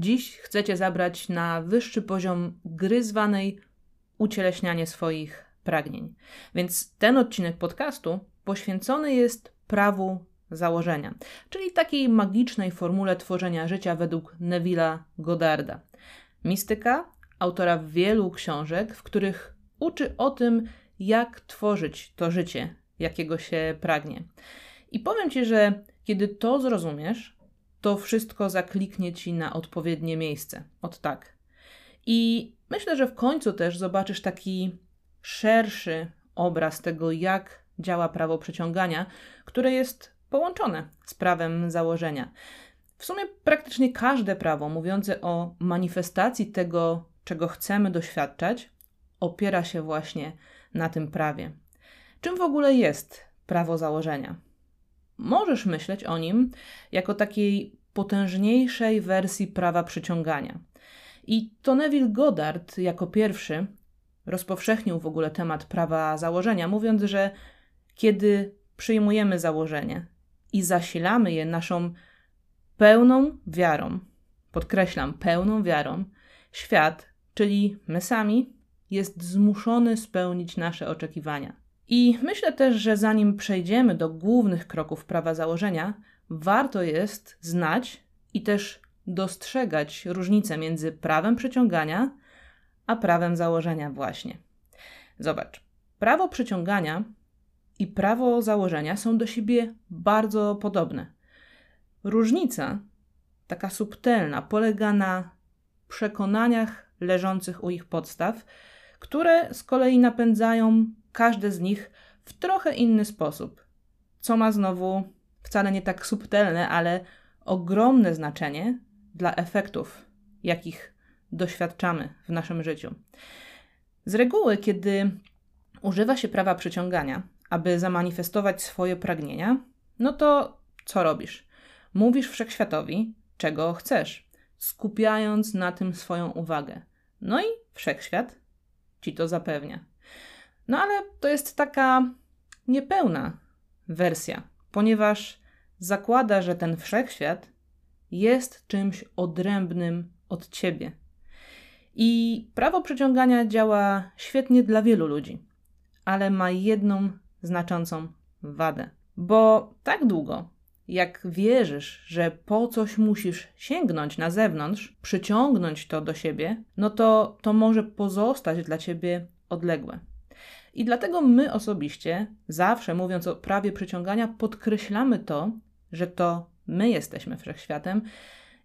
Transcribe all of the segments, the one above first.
Dziś chcecie zabrać na wyższy poziom gry zwanej ucieleśnianie swoich pragnień. Więc ten odcinek podcastu poświęcony jest prawu założenia, czyli takiej magicznej formule tworzenia życia według Neville'a Goddarda. Mistyka, autora wielu książek, w których uczy o tym, jak tworzyć to życie, jakiego się pragnie. I powiem Ci, że kiedy to zrozumiesz, to wszystko zakliknie Ci na odpowiednie miejsce. Od tak. I myślę, że w końcu też zobaczysz taki szerszy obraz tego, jak działa prawo przyciągania, które jest połączone z prawem założenia. W sumie praktycznie każde prawo mówiące o manifestacji tego, czego chcemy doświadczać, opiera się właśnie na tym prawie. Czym w ogóle jest prawo założenia? Możesz myśleć o nim jako takiej potężniejszej wersji prawa przyciągania. I to Neville Goddard jako pierwszy rozpowszechnił w ogóle temat prawa założenia, mówiąc, że kiedy przyjmujemy założenie i zasilamy je naszą pełną wiarą, podkreślam, pełną wiarą, świat, czyli my sami, jest zmuszony spełnić nasze oczekiwania. I myślę też, że zanim przejdziemy do głównych kroków prawa założenia, warto jest znać i też dostrzegać różnicę między prawem przyciągania a prawem założenia, właśnie. Zobacz, prawo przyciągania i prawo założenia są do siebie bardzo podobne. Różnica, taka subtelna, polega na przekonaniach leżących u ich podstaw, które z kolei napędzają każde z nich w trochę inny sposób, co ma znowu wcale nie tak subtelne, ale ogromne znaczenie dla efektów, jakich doświadczamy w naszym życiu. Z reguły, kiedy używa się prawa przyciągania, aby zamanifestować swoje pragnienia, no to co robisz? Mówisz wszechświatowi, czego chcesz, skupiając na tym swoją uwagę. No i wszechświat ci to zapewnia. No ale to jest taka niepełna wersja, ponieważ zakłada, że ten wszechświat jest czymś odrębnym od ciebie. I prawo przyciągania działa świetnie dla wielu ludzi, ale ma jedną znaczącą wadę. Bo tak długo, jak wierzysz, że po coś musisz sięgnąć na zewnątrz, przyciągnąć to do siebie, no to to może pozostać dla ciebie odległe. I dlatego my osobiście, zawsze mówiąc o prawie przyciągania, podkreślamy to, że to my jesteśmy wszechświatem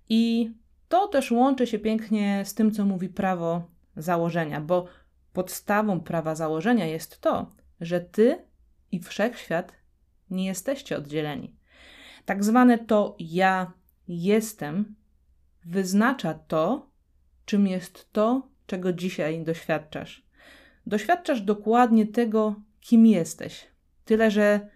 i to też łączy się pięknie z tym, co mówi prawo założenia, bo podstawą prawa założenia jest to, że ty i wszechświat nie jesteście oddzieleni. Tak zwane to ja jestem wyznacza to, czym jest to, czego dzisiaj doświadczasz. Doświadczasz dokładnie tego, kim jesteś. Tyle, że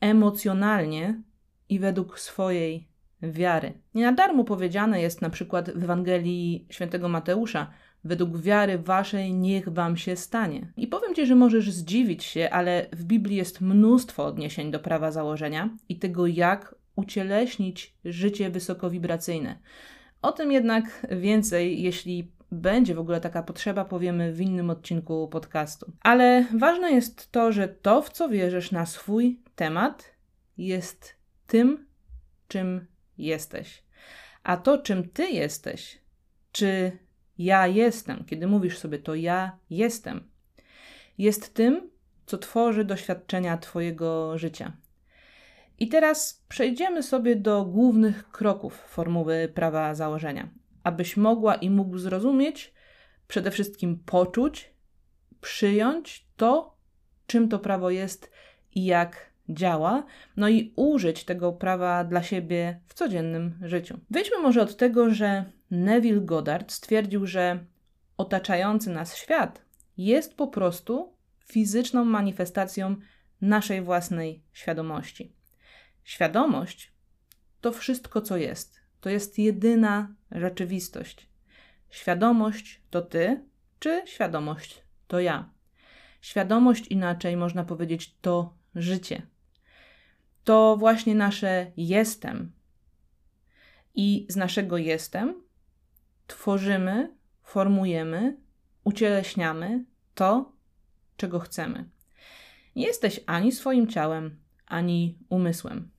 emocjonalnie i według swojej wiary. Nie na darmo powiedziane jest na przykład w Ewangelii świętego Mateusza: Według wiary waszej niech wam się stanie. I powiem ci, że możesz zdziwić się, ale w Biblii jest mnóstwo odniesień do prawa założenia i tego, jak ucieleśnić życie wysokowibracyjne. O tym jednak więcej, jeśli będzie w ogóle taka potrzeba, powiemy w innym odcinku podcastu. Ale ważne jest to, że to, w co wierzysz na swój temat, jest tym, czym jesteś. A to, czym ty jesteś, czy ja jestem, kiedy mówisz sobie to ja jestem, jest tym, co tworzy doświadczenia Twojego życia. I teraz przejdziemy sobie do głównych kroków formuły prawa założenia, abyś mogła i mógł zrozumieć, przede wszystkim poczuć, przyjąć to, czym to prawo jest i jak działa, no i użyć tego prawa dla siebie w codziennym życiu. Wyjdźmy może od tego, że Neville Goddard stwierdził, że otaczający nas świat jest po prostu fizyczną manifestacją naszej własnej świadomości. Świadomość to wszystko, co jest. To jest jedyna rzeczywistość. Świadomość to ty, czy świadomość to ja. Świadomość inaczej można powiedzieć to życie to właśnie nasze jestem. I z naszego jestem tworzymy, formujemy, ucieleśniamy to, czego chcemy. Nie jesteś ani swoim ciałem, ani umysłem.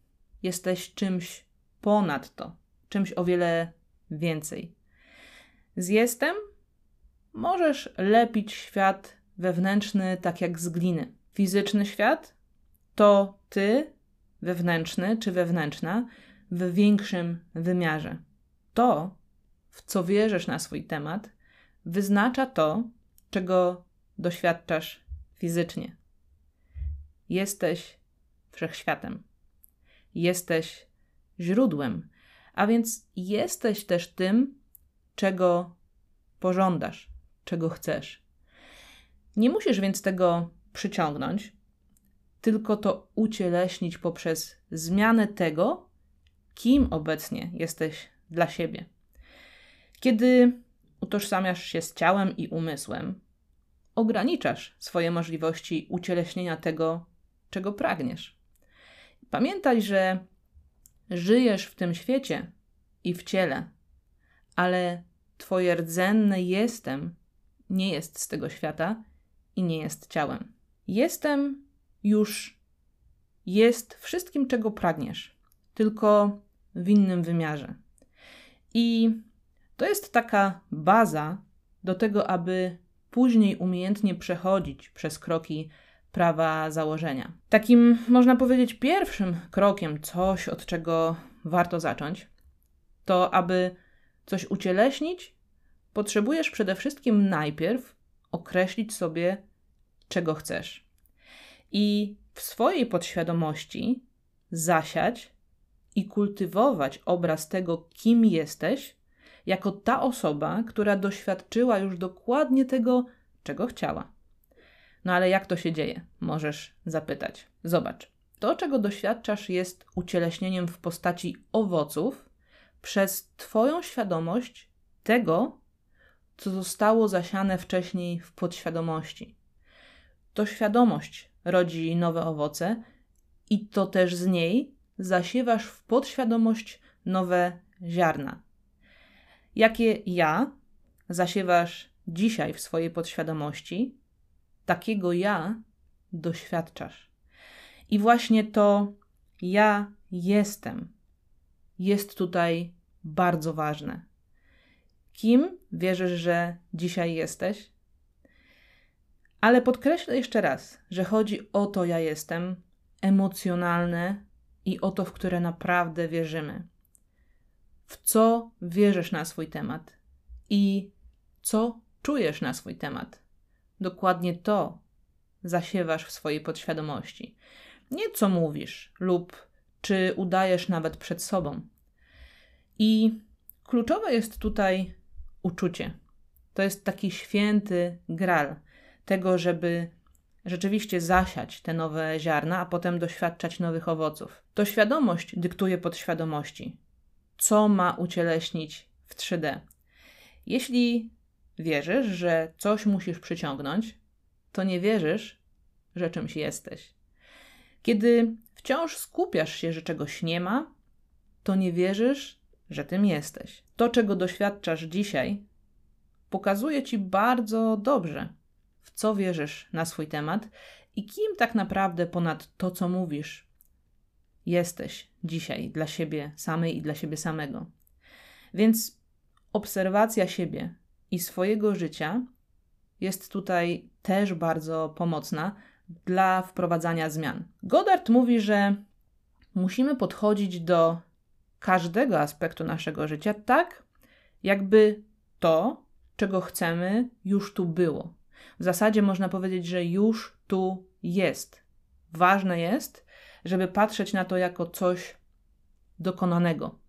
Jesteś czymś ponad to, czymś o wiele więcej. Z jestem możesz lepić świat wewnętrzny tak jak z gliny. Fizyczny świat to ty, wewnętrzny czy wewnętrzna, w większym wymiarze. To, w co wierzysz na swój temat, wyznacza to, czego doświadczasz fizycznie. Jesteś wszechświatem. Jesteś źródłem, a więc jesteś też tym, czego pożądasz, czego chcesz. Nie musisz więc tego przyciągnąć, tylko to ucieleśnić poprzez zmianę tego, kim obecnie jesteś dla siebie. Kiedy utożsamiasz się z ciałem i umysłem, ograniczasz swoje możliwości ucieleśnienia tego, czego pragniesz. Pamiętaj, że żyjesz w tym świecie i w ciele, ale Twoje rdzenne jestem nie jest z tego świata i nie jest ciałem. Jestem już jest wszystkim, czego pragniesz, tylko w innym wymiarze. I to jest taka baza do tego, aby później umiejętnie przechodzić przez kroki prawa założenia. Takim, można powiedzieć, pierwszym krokiem, coś od czego warto zacząć, to aby coś ucieleśnić, potrzebujesz przede wszystkim najpierw określić sobie, czego chcesz. I w swojej podświadomości zasiać i kultywować obraz tego, kim jesteś, jako ta osoba, która doświadczyła już dokładnie tego, czego chciała. No ale jak to się dzieje? Możesz zapytać. Zobacz. To, czego doświadczasz, jest ucieleśnieniem w postaci owoców przez Twoją świadomość tego, co zostało zasiane wcześniej w podświadomości. To świadomość rodzi nowe owoce i to też z niej zasiewasz w podświadomość nowe ziarna. Jakie ja zasiewasz dzisiaj w swojej podświadomości, takiego ja doświadczasz. I właśnie to ja jestem jest tutaj bardzo ważne. Kim wierzysz, że dzisiaj jesteś? Ale podkreślę jeszcze raz, że chodzi o to ja jestem emocjonalne i o to, w które naprawdę wierzymy. W co wierzysz na swój temat i co czujesz na swój temat. Dokładnie to zasiewasz w swojej podświadomości. Nie co mówisz lub czy udajesz nawet przed sobą. I kluczowe jest tutaj uczucie. To jest taki święty gral tego, żeby rzeczywiście zasiać te nowe ziarna, a potem doświadczać nowych owoców. To świadomość dyktuje podświadomości, co ma ucieleśnić w 3D. Jeśli wierzysz, że coś musisz przyciągnąć, to nie wierzysz, że czymś jesteś. Kiedy wciąż skupiasz się, że czegoś nie ma, to nie wierzysz, że tym jesteś. To, czego doświadczasz dzisiaj, pokazuje ci bardzo dobrze, w co wierzysz na swój temat i kim tak naprawdę ponad to, co mówisz, jesteś dzisiaj dla siebie samej i dla siebie samego. Więc obserwacja siebie i swojego życia jest tutaj też bardzo pomocna dla wprowadzania zmian. Goddard mówi, że musimy podchodzić do każdego aspektu naszego życia tak, jakby to, czego chcemy, już tu było. W zasadzie można powiedzieć, że już tu jest. Ważne jest, żeby patrzeć na to jako coś dokonanego,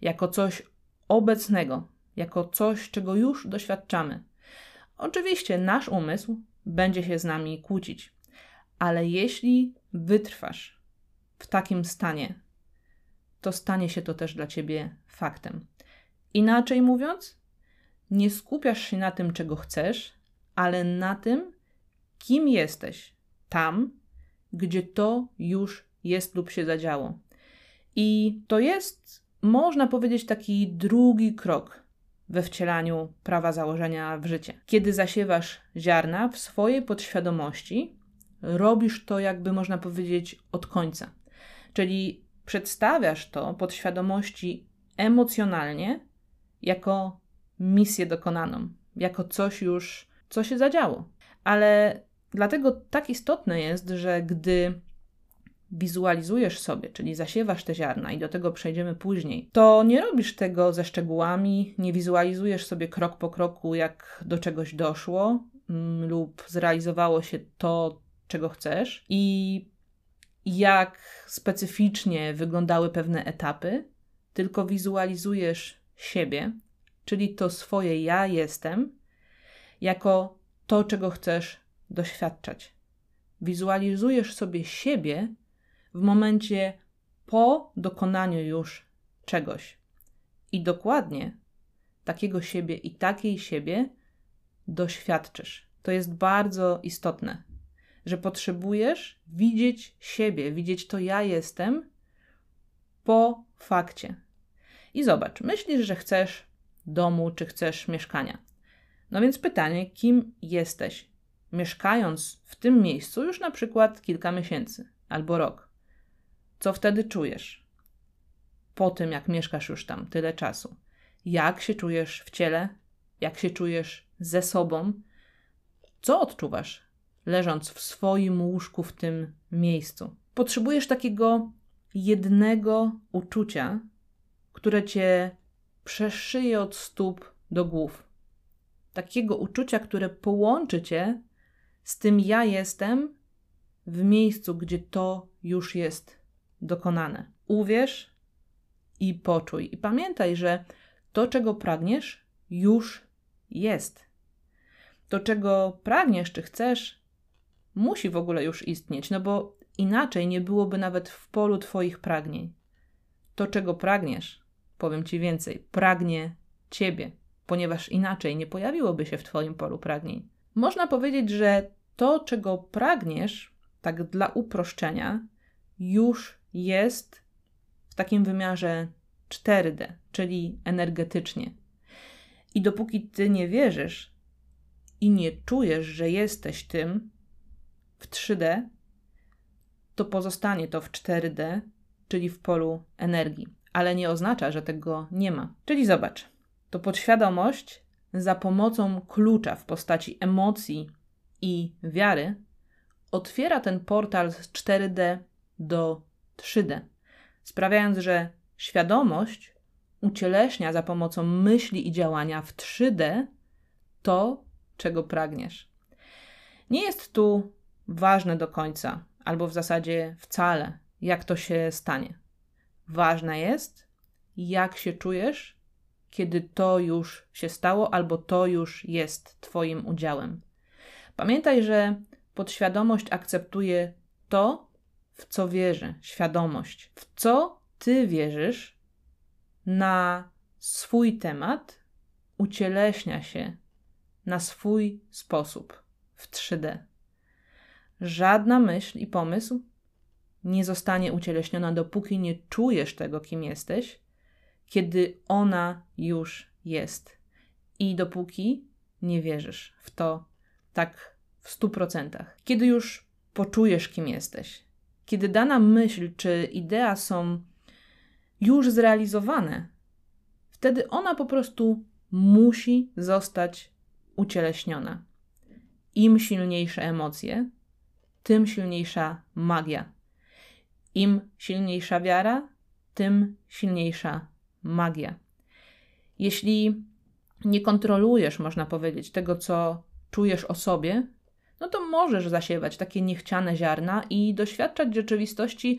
jako coś obecnego, jako coś, czego już doświadczamy. Oczywiście nasz umysł będzie się z nami kłócić, ale jeśli wytrwasz w takim stanie, to stanie się to też dla ciebie faktem. Inaczej mówiąc, nie skupiasz się na tym, czego chcesz, ale na tym, kim jesteś tam, gdzie to już jest lub się zadziało. I to jest, można powiedzieć, taki drugi krok we wcielaniu prawa założenia w życie. Kiedy zasiewasz ziarna w swojej podświadomości, robisz to, jakby można powiedzieć, od końca. Czyli przedstawiasz to podświadomości emocjonalnie jako misję dokonaną, jako coś już, co się zadziało. Ale dlatego tak istotne jest, że gdy wizualizujesz sobie, czyli zasiewasz te ziarna i do tego przejdziemy później, to nie robisz tego ze szczegółami, nie wizualizujesz sobie krok po kroku, jak do czegoś doszło mm, lub zrealizowało się to, czego chcesz i jak specyficznie wyglądały pewne etapy, tylko wizualizujesz siebie, czyli to swoje ja jestem, jako to, czego chcesz doświadczać. Wizualizujesz sobie siebie w momencie po dokonaniu już czegoś. I dokładnie takiego siebie i takiej siebie doświadczysz. To jest bardzo istotne, że potrzebujesz widzieć siebie, widzieć to ja jestem po fakcie. I zobacz, myślisz, że chcesz domu czy chcesz mieszkania. No więc pytanie, kim jesteś, mieszkając w tym miejscu już na przykład kilka miesięcy albo rok. Co wtedy czujesz? Po tym, jak mieszkasz już tam tyle czasu. Jak się czujesz w ciele? Jak się czujesz ze sobą? Co odczuwasz, leżąc w swoim łóżku w tym miejscu? Potrzebujesz takiego jednego uczucia, które cię przeszyje od stóp do głów. Takiego uczucia, które połączy cię z tym ja jestem w miejscu, gdzie to już jest dokonane. Uwierz i poczuj. I pamiętaj, że to, czego pragniesz, już jest. To, czego pragniesz czy chcesz, musi w ogóle już istnieć, no bo inaczej nie byłoby nawet w polu Twoich pragnień. To, czego pragniesz, powiem Ci więcej, pragnie Ciebie, ponieważ inaczej nie pojawiłoby się w Twoim polu pragnień. Można powiedzieć, że to, czego pragniesz, tak dla uproszczenia, już jest w takim wymiarze 4D, czyli energetycznie. I dopóki ty nie wierzysz i nie czujesz, że jesteś tym w 3D, to pozostanie to w 4D, czyli w polu energii. Ale nie oznacza, że tego nie ma. Czyli zobacz, to podświadomość za pomocą klucza w postaci emocji i wiary otwiera ten portal z 4D do 3D, sprawiając, że świadomość ucieleśnia za pomocą myśli i działania w 3D to, czego pragniesz. Nie jest tu ważne do końca, albo w zasadzie wcale, jak to się stanie. Ważne jest, jak się czujesz, kiedy to już się stało, albo to już jest Twoim udziałem. Pamiętaj, że podświadomość akceptuje to, w co wierzy, świadomość, w co ty wierzysz na swój temat, ucieleśnia się na swój sposób w 3D. Żadna myśl i pomysł nie zostanie ucieleśniona, dopóki nie czujesz tego, kim jesteś, kiedy ona już jest. I dopóki nie wierzysz w to tak w stu procentach. Kiedy już poczujesz, kim jesteś, kiedy dana myśl czy idea są już zrealizowane, wtedy ona po prostu musi zostać ucieleśniona. Im silniejsze emocje, tym silniejsza magia. Im silniejsza wiara, tym silniejsza magia. Jeśli nie kontrolujesz, można powiedzieć, tego, co czujesz o sobie, no to możesz zasiewać takie niechciane ziarna i doświadczać rzeczywistości,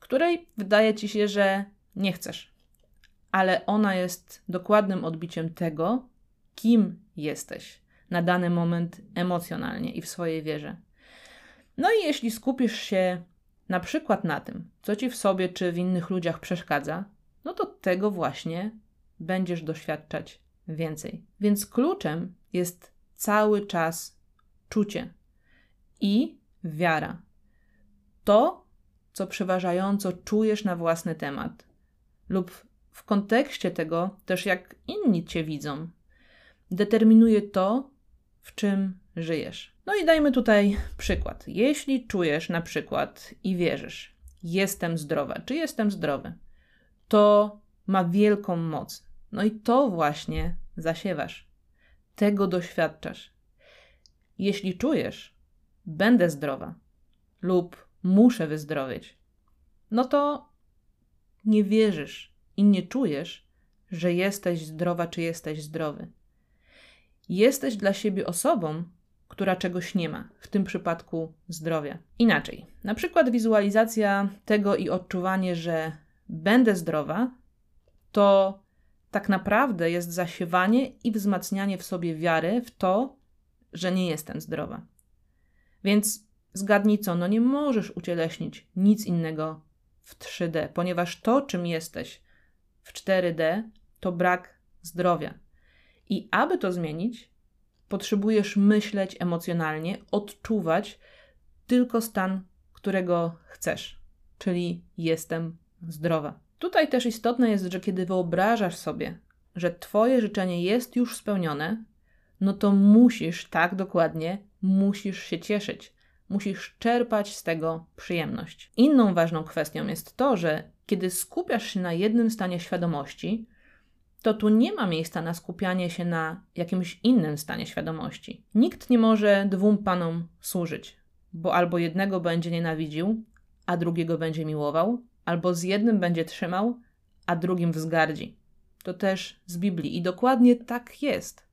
której wydaje ci się, że nie chcesz. Ale ona jest dokładnym odbiciem tego, kim jesteś na dany moment emocjonalnie i w swojej wierze. No i jeśli skupisz się na przykład na tym, co ci w sobie czy w innych ludziach przeszkadza, no to tego właśnie będziesz doświadczać więcej. Więc kluczem jest cały czas czucie i wiara. To, co przeważająco czujesz na własny temat, lub w kontekście tego też, jak inni cię widzą, determinuje to, w czym żyjesz. No i dajmy tutaj przykład. Jeśli czujesz na przykład i wierzysz, jestem zdrowa, czy jestem zdrowy, to ma wielką moc. No i to właśnie zasiewasz. Tego doświadczasz. Jeśli czujesz, będę zdrowa lub muszę wyzdrowieć, no to nie wierzysz i nie czujesz, że jesteś zdrowa czy jesteś zdrowy. Jesteś dla siebie osobą, która czegoś nie ma, w tym przypadku zdrowia. Inaczej, na przykład wizualizacja tego i odczuwanie, że będę zdrowa, to tak naprawdę jest zasiewanie i wzmacnianie w sobie wiary w to, że nie jestem zdrowa. Więc zgadnij co, no nie możesz ucieleśnić nic innego w 3D, ponieważ to, czym jesteś w 4D, to brak zdrowia. I aby to zmienić, potrzebujesz myśleć emocjonalnie, odczuwać tylko stan, którego chcesz, czyli jestem zdrowa. Tutaj też istotne jest, że kiedy wyobrażasz sobie, że Twoje życzenie jest już spełnione, no to musisz, tak dokładnie, musisz się cieszyć. Musisz czerpać z tego przyjemność. Inną ważną kwestią jest to, że kiedy skupiasz się na jednym stanie świadomości, to tu nie ma miejsca na skupianie się na jakimś innym stanie świadomości. Nikt nie może dwóm panom służyć, bo albo jednego będzie nienawidził, a drugiego będzie miłował, albo z jednym będzie trzymał, a drugim wzgardzi. To też z Biblii i dokładnie tak jest.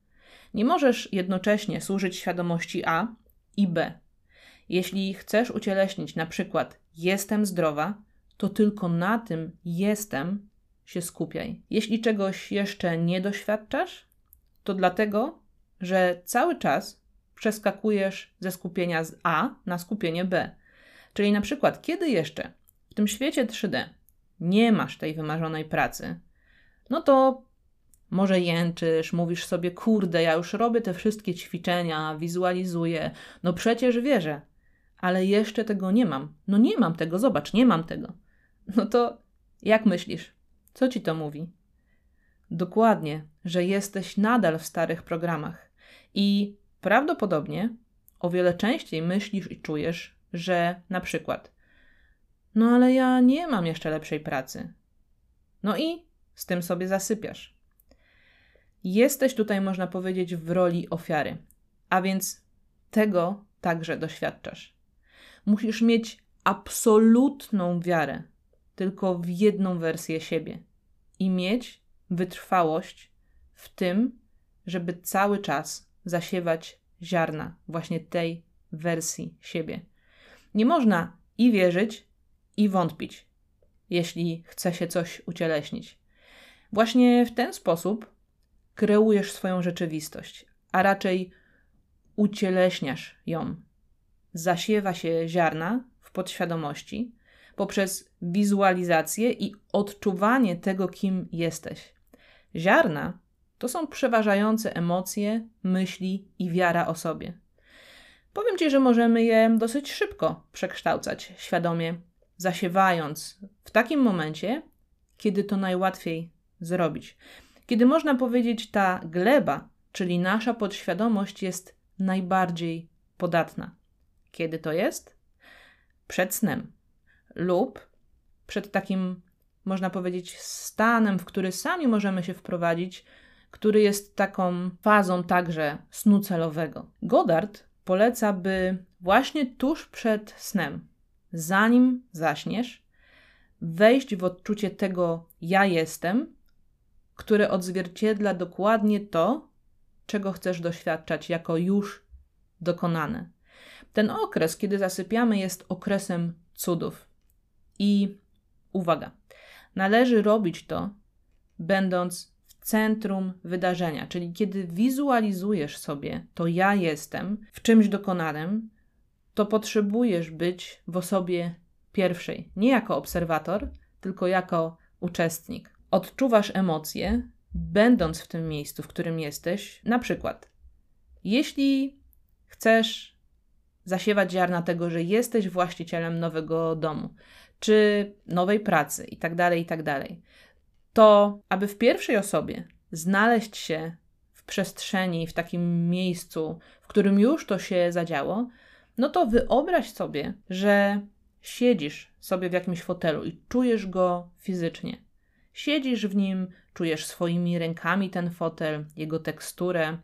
Nie możesz jednocześnie służyć świadomości A i B. Jeśli chcesz ucieleśnić na przykład jestem zdrowa, to tylko na tym jestem się skupiaj. Jeśli czegoś jeszcze nie doświadczasz, to dlatego, że cały czas przeskakujesz ze skupienia z A na skupienie B. Czyli na przykład, kiedy jeszcze w tym świecie 3D nie masz tej wymarzonej pracy, no to może jęczysz, mówisz sobie, kurde, ja już robię te wszystkie ćwiczenia, wizualizuję, no przecież wierzę, ale jeszcze tego nie mam. No nie mam tego, zobacz, nie mam tego. No to jak myślisz? Co ci to mówi? Dokładnie, że jesteś nadal w starych programach i prawdopodobnie o wiele częściej myślisz i czujesz, że na przykład, no ale ja nie mam jeszcze lepszej pracy. No i z tym sobie zasypiasz. Jesteś tutaj, można powiedzieć, w roli ofiary, a więc tego także doświadczasz. Musisz mieć absolutną wiarę tylko w jedną wersję siebie i mieć wytrwałość w tym, żeby cały czas zasiewać ziarna właśnie tej wersji siebie. Nie można i wierzyć, i wątpić, jeśli chce się coś ucieleśnić. Właśnie w ten sposób kreujesz swoją rzeczywistość, a raczej ucieleśniasz ją. Zasiewa się ziarna w podświadomości poprzez wizualizację i odczuwanie tego, kim jesteś. Ziarna to są przeważające emocje, myśli i wiara o sobie. Powiem Ci, że możemy je dosyć szybko przekształcać świadomie, zasiewając w takim momencie, kiedy to najłatwiej zrobić. Kiedy można powiedzieć, ta gleba, czyli nasza podświadomość, jest najbardziej podatna. Kiedy to jest? Przed snem lub przed takim, można powiedzieć, stanem, w który sami możemy się wprowadzić, który jest taką fazą także snu celowego. Goddard poleca, by właśnie tuż przed snem, zanim zaśniesz, wejść w odczucie tego ja jestem, które odzwierciedla dokładnie to, czego chcesz doświadczać jako już dokonane. Ten okres, kiedy zasypiamy, jest okresem cudów. I uwaga, należy robić to, będąc w centrum wydarzenia, czyli kiedy wizualizujesz sobie to ja jestem w czymś dokonanym, to potrzebujesz być w osobie pierwszej, nie jako obserwator, tylko jako uczestnik. Odczuwasz emocje, będąc w tym miejscu, w którym jesteś. Na przykład, jeśli chcesz zasiewać ziarna tego, że jesteś właścicielem nowego domu, czy nowej pracy itd., tak itd., tak to aby w pierwszej osobie znaleźć się w przestrzeni, w takim miejscu, w którym już to się zadziało, no to wyobraź sobie, że siedzisz sobie w jakimś fotelu i czujesz go fizycznie. Siedzisz w nim, czujesz swoimi rękami ten fotel, jego teksturę.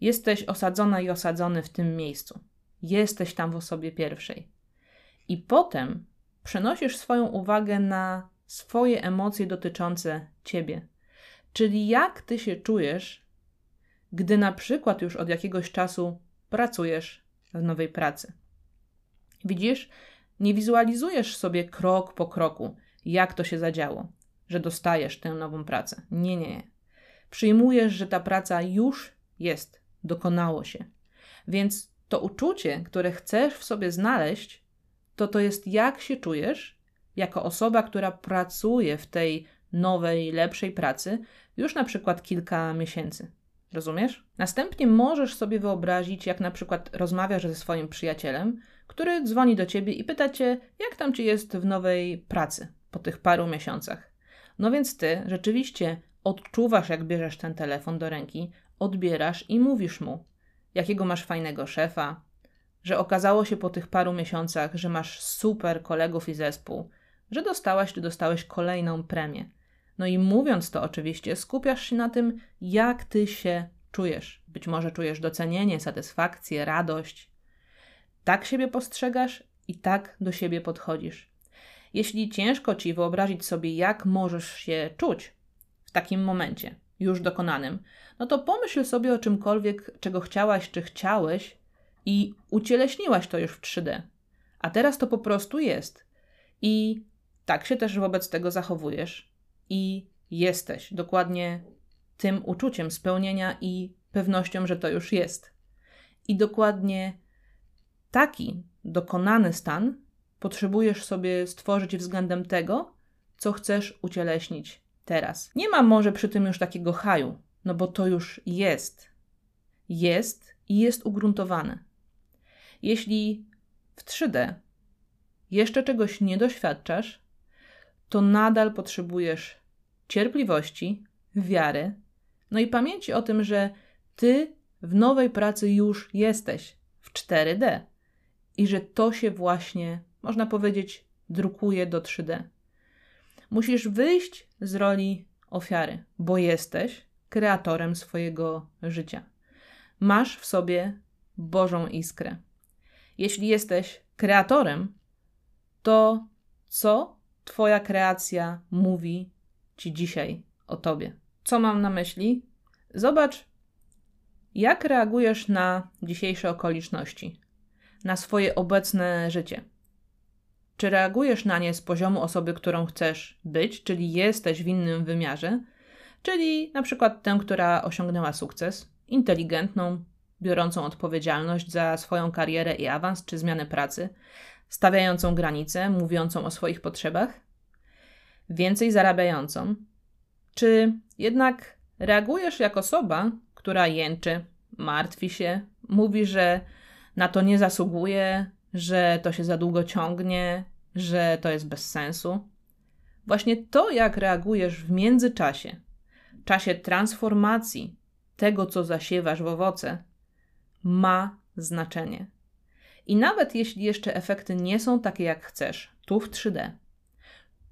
Jesteś osadzona i osadzony w tym miejscu. Jesteś tam w osobie pierwszej. I potem przenosisz swoją uwagę na swoje emocje dotyczące ciebie. Czyli jak ty się czujesz, gdy na przykład już od jakiegoś czasu pracujesz w nowej pracy. Widzisz, nie wizualizujesz sobie krok po kroku, jak to się zadziało, że dostajesz tę nową pracę. Nie, nie. Przyjmujesz, że ta praca już jest, dokonało się. Więc to uczucie, które chcesz w sobie znaleźć, to to jest jak się czujesz jako osoba, która pracuje w tej nowej, lepszej pracy już na przykład kilka miesięcy. Rozumiesz? Następnie możesz sobie wyobrazić, jak na przykład rozmawiasz ze swoim przyjacielem, który dzwoni do ciebie i pyta cię, jak tam ci jest w nowej pracy po tych paru miesiącach. No więc ty rzeczywiście odczuwasz, jak bierzesz ten telefon do ręki, odbierasz i mówisz mu, jakiego masz fajnego szefa, że okazało się po tych paru miesiącach, że masz super kolegów i zespół, że dostałaś czy dostałeś kolejną premię. No i mówiąc to oczywiście, skupiasz się na tym, jak ty się czujesz. Być może czujesz docenienie, satysfakcję, radość. Tak siebie postrzegasz i tak do siebie podchodzisz. Jeśli ciężko ci wyobrazić sobie, jak możesz się czuć w takim momencie, już dokonanym, no to pomyśl sobie o czymkolwiek, czego chciałaś czy chciałeś i ucieleśniłaś to już w 3D. A teraz to po prostu jest. I tak się też wobec tego zachowujesz i jesteś dokładnie tym uczuciem spełnienia i pewnością, że to już jest. I dokładnie taki dokonany stan potrzebujesz sobie stworzyć względem tego, co chcesz ucieleśnić teraz. Nie ma może przy tym już takiego haju, no bo to już jest. Jest i jest ugruntowane. Jeśli w 3D jeszcze czegoś nie doświadczasz, to nadal potrzebujesz cierpliwości, wiary, no i pamięci o tym, że ty w nowej pracy już jesteś w 4D i że to się właśnie, można powiedzieć, drukuje do 3D. Musisz wyjść z roli ofiary, bo jesteś kreatorem swojego życia. Masz w sobie Bożą iskrę. Jeśli jesteś kreatorem, to co Twoja kreacja mówi Ci dzisiaj o Tobie? Co mam na myśli? Zobacz, jak reagujesz na dzisiejsze okoliczności, na swoje obecne życie. Czy reagujesz na nie z poziomu osoby, którą chcesz być, czyli jesteś w innym wymiarze, czyli na przykład tę, która osiągnęła sukces, inteligentną, biorącą odpowiedzialność za swoją karierę i awans czy zmianę pracy, stawiającą granice, mówiącą o swoich potrzebach, więcej zarabiającą, czy jednak reagujesz jak osoba, która jęczy, martwi się, mówi, że na to nie zasługuje, że to się za długo ciągnie, że to jest bez sensu? Właśnie to, jak reagujesz w międzyczasie, czasie transformacji tego, co zasiewasz w owoce, ma znaczenie. I nawet jeśli jeszcze efekty nie są takie, jak chcesz, tu w 3D,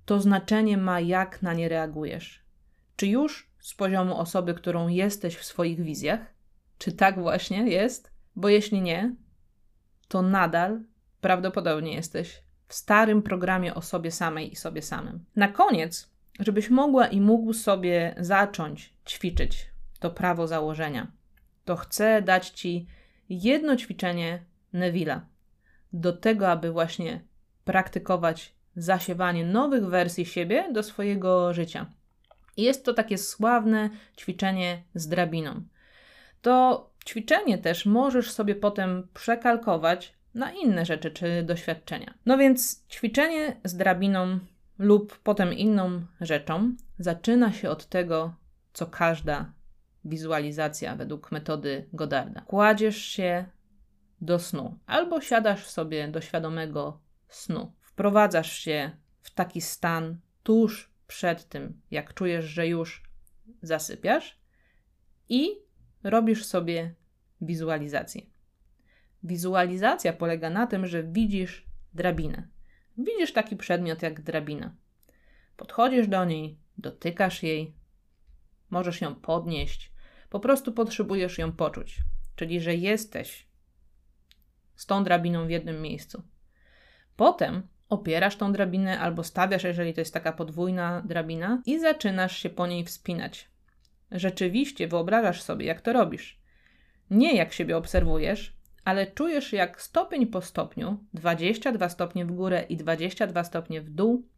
to znaczenie ma, jak na nie reagujesz. Czy już z poziomu osoby, którą jesteś w swoich wizjach? Czy tak właśnie jest? Bo jeśli nie, to nadal prawdopodobnie jesteś w starym programie o sobie samej i sobie samym. Na koniec, żebyś mogła i mógł sobie zacząć ćwiczyć to prawo założenia, to chcę dać ci jedno ćwiczenie Neville'a do tego, aby właśnie praktykować zasiewanie nowych wersji siebie do swojego życia. Jest to takie sławne ćwiczenie z drabiną. To ćwiczenie też możesz sobie potem przekalkować na inne rzeczy czy doświadczenia. No więc ćwiczenie z drabiną lub potem inną rzeczą zaczyna się od tego, co każda wizualizacja według metody Godarda. Kładziesz się do snu albo siadasz sobie do świadomego snu. Wprowadzasz się w taki stan tuż przed tym, jak czujesz, że już zasypiasz i robisz sobie wizualizację. Wizualizacja polega na tym, że widzisz drabinę. Widzisz taki przedmiot jak drabina. Podchodzisz do niej, dotykasz jej, możesz ją podnieść, po prostu potrzebujesz ją poczuć, czyli że jesteś z tą drabiną w jednym miejscu. Potem opierasz tą drabinę albo stawiasz, jeżeli to jest taka podwójna drabina, i zaczynasz się po niej wspinać. Rzeczywiście wyobrażasz sobie, jak to robisz. Nie jak siebie obserwujesz, ale czujesz, jak stopień po stopniu, 22 stopnie w górę i 22 stopnie w dół,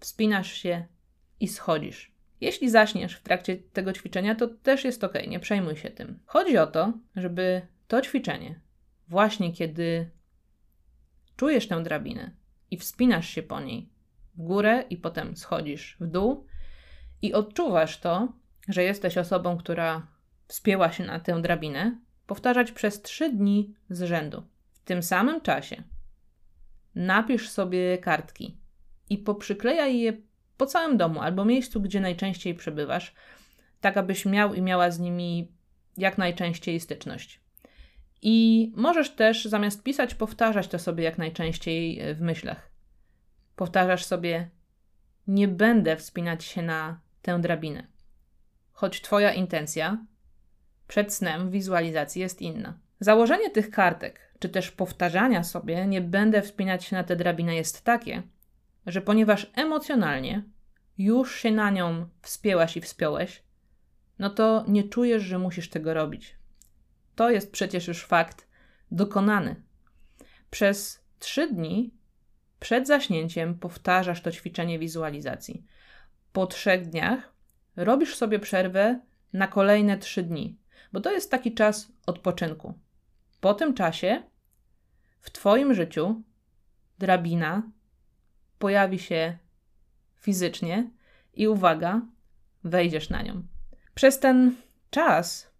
wspinasz się i schodzisz. Jeśli zaśniesz w trakcie tego ćwiczenia, to też jest ok, nie przejmuj się tym. Chodzi o to, żeby to ćwiczenie, właśnie kiedy czujesz tę drabinę i wspinasz się po niej w górę i potem schodzisz w dół i odczuwasz to, że jesteś osobą, która wspięła się na tę drabinę, powtarzać przez trzy dni z rzędu. W tym samym czasie napisz sobie kartki i poprzyklejaj je po całym domu albo miejscu, gdzie najczęściej przebywasz, tak abyś miał i miała z nimi jak najczęściej styczność. I możesz też zamiast pisać, powtarzać to sobie jak najczęściej e, w myślach. Powtarzasz sobie: Nie będę wspinać się na tę drabinę. Choć Twoja intencja przed snem wizualizacji jest inna. Założenie tych kartek, czy też powtarzania sobie, nie będę wspinać się na tę drabinę, jest takie, że ponieważ emocjonalnie już się na nią wspięłaś i wspiąłeś, no to nie czujesz, że musisz tego robić. To jest przecież już fakt dokonany. Przez trzy dni przed zaśnięciem powtarzasz to ćwiczenie wizualizacji. Po trzech dniach robisz sobie przerwę na kolejne trzy dni, bo to jest taki czas odpoczynku. Po tym czasie w Twoim życiu drabina pojawi się fizycznie i uwaga, wejdziesz na nią. Przez ten czas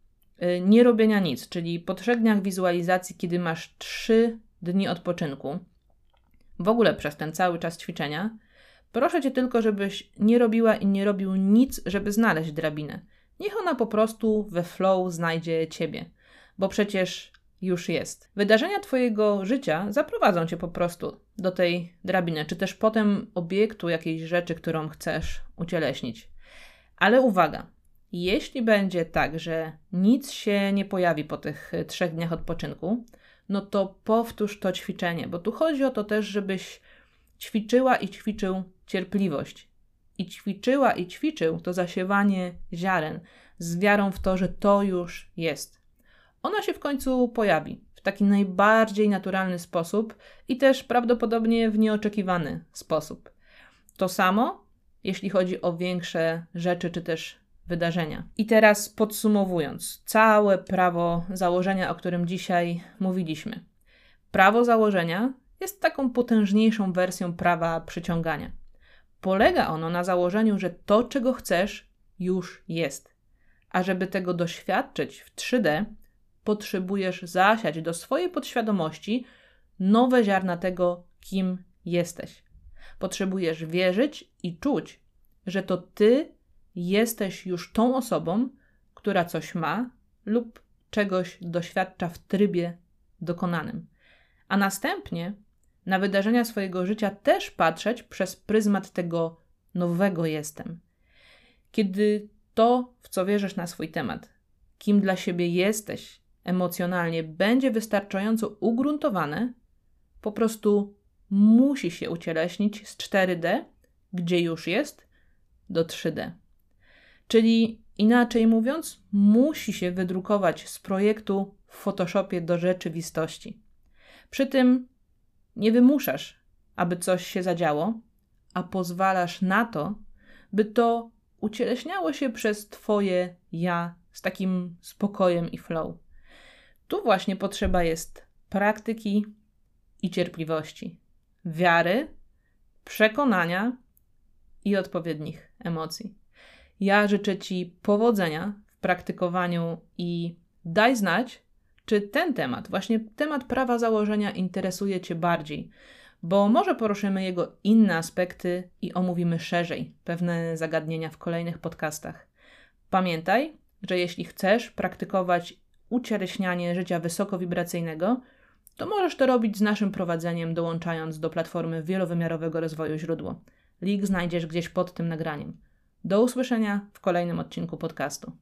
y, nie robienia nic, czyli po trzech dniach wizualizacji, kiedy masz trzy dni odpoczynku, w ogóle przez ten cały czas ćwiczenia, proszę cię tylko, żebyś nie robiła i nie robił nic, żeby znaleźć drabinę. Niech ona po prostu we flow znajdzie ciebie, bo przecież już jest. Wydarzenia Twojego życia zaprowadzą Cię po prostu do tej drabiny, czy też potem obiektu jakiejś rzeczy, którą chcesz ucieleśnić. Ale uwaga, jeśli będzie tak, że nic się nie pojawi po tych trzech dniach odpoczynku, no to powtórz to ćwiczenie, bo tu chodzi o to też, żebyś ćwiczyła i ćwiczył cierpliwość. I ćwiczyła i ćwiczył to zasiewanie ziaren z wiarą w to, że to już jest ona się w końcu pojawi w taki najbardziej naturalny sposób i też prawdopodobnie w nieoczekiwany sposób. To samo, jeśli chodzi o większe rzeczy czy też wydarzenia. I teraz podsumowując, całe prawo założenia, o którym dzisiaj mówiliśmy. Prawo założenia jest taką potężniejszą wersją prawa przyciągania. Polega ono na założeniu, że to, czego chcesz, już jest. A żeby tego doświadczyć w 3D, potrzebujesz zasiać do swojej podświadomości nowe ziarna tego, kim jesteś. Potrzebujesz wierzyć i czuć, że to ty jesteś już tą osobą, która coś ma lub czegoś doświadcza w trybie dokonanym. A następnie na wydarzenia swojego życia też patrzeć przez pryzmat tego nowego jestem. Kiedy to, w co wierzysz na swój temat, kim dla siebie jesteś, emocjonalnie będzie wystarczająco ugruntowane, po prostu musi się ucieleśnić z 4D, gdzie już jest, do 3D. Czyli inaczej mówiąc, musi się wydrukować z projektu w Photoshopie do rzeczywistości. Przy tym nie wymuszasz, aby coś się zadziało, a pozwalasz na to, by to ucieleśniało się przez Twoje ja z takim spokojem i flow. Tu właśnie potrzeba jest praktyki i cierpliwości, wiary, przekonania i odpowiednich emocji. Ja życzę Ci powodzenia w praktykowaniu i daj znać, czy ten temat, właśnie temat prawa założenia interesuje Cię bardziej, bo może poruszymy jego inne aspekty i omówimy szerzej pewne zagadnienia w kolejnych podcastach. Pamiętaj, że jeśli chcesz praktykować ucieleśnianie życia wysokowibracyjnego, to możesz to robić z naszym prowadzeniem, dołączając do platformy wielowymiarowego rozwoju źródło. Link znajdziesz gdzieś pod tym nagraniem. Do usłyszenia w kolejnym odcinku podcastu.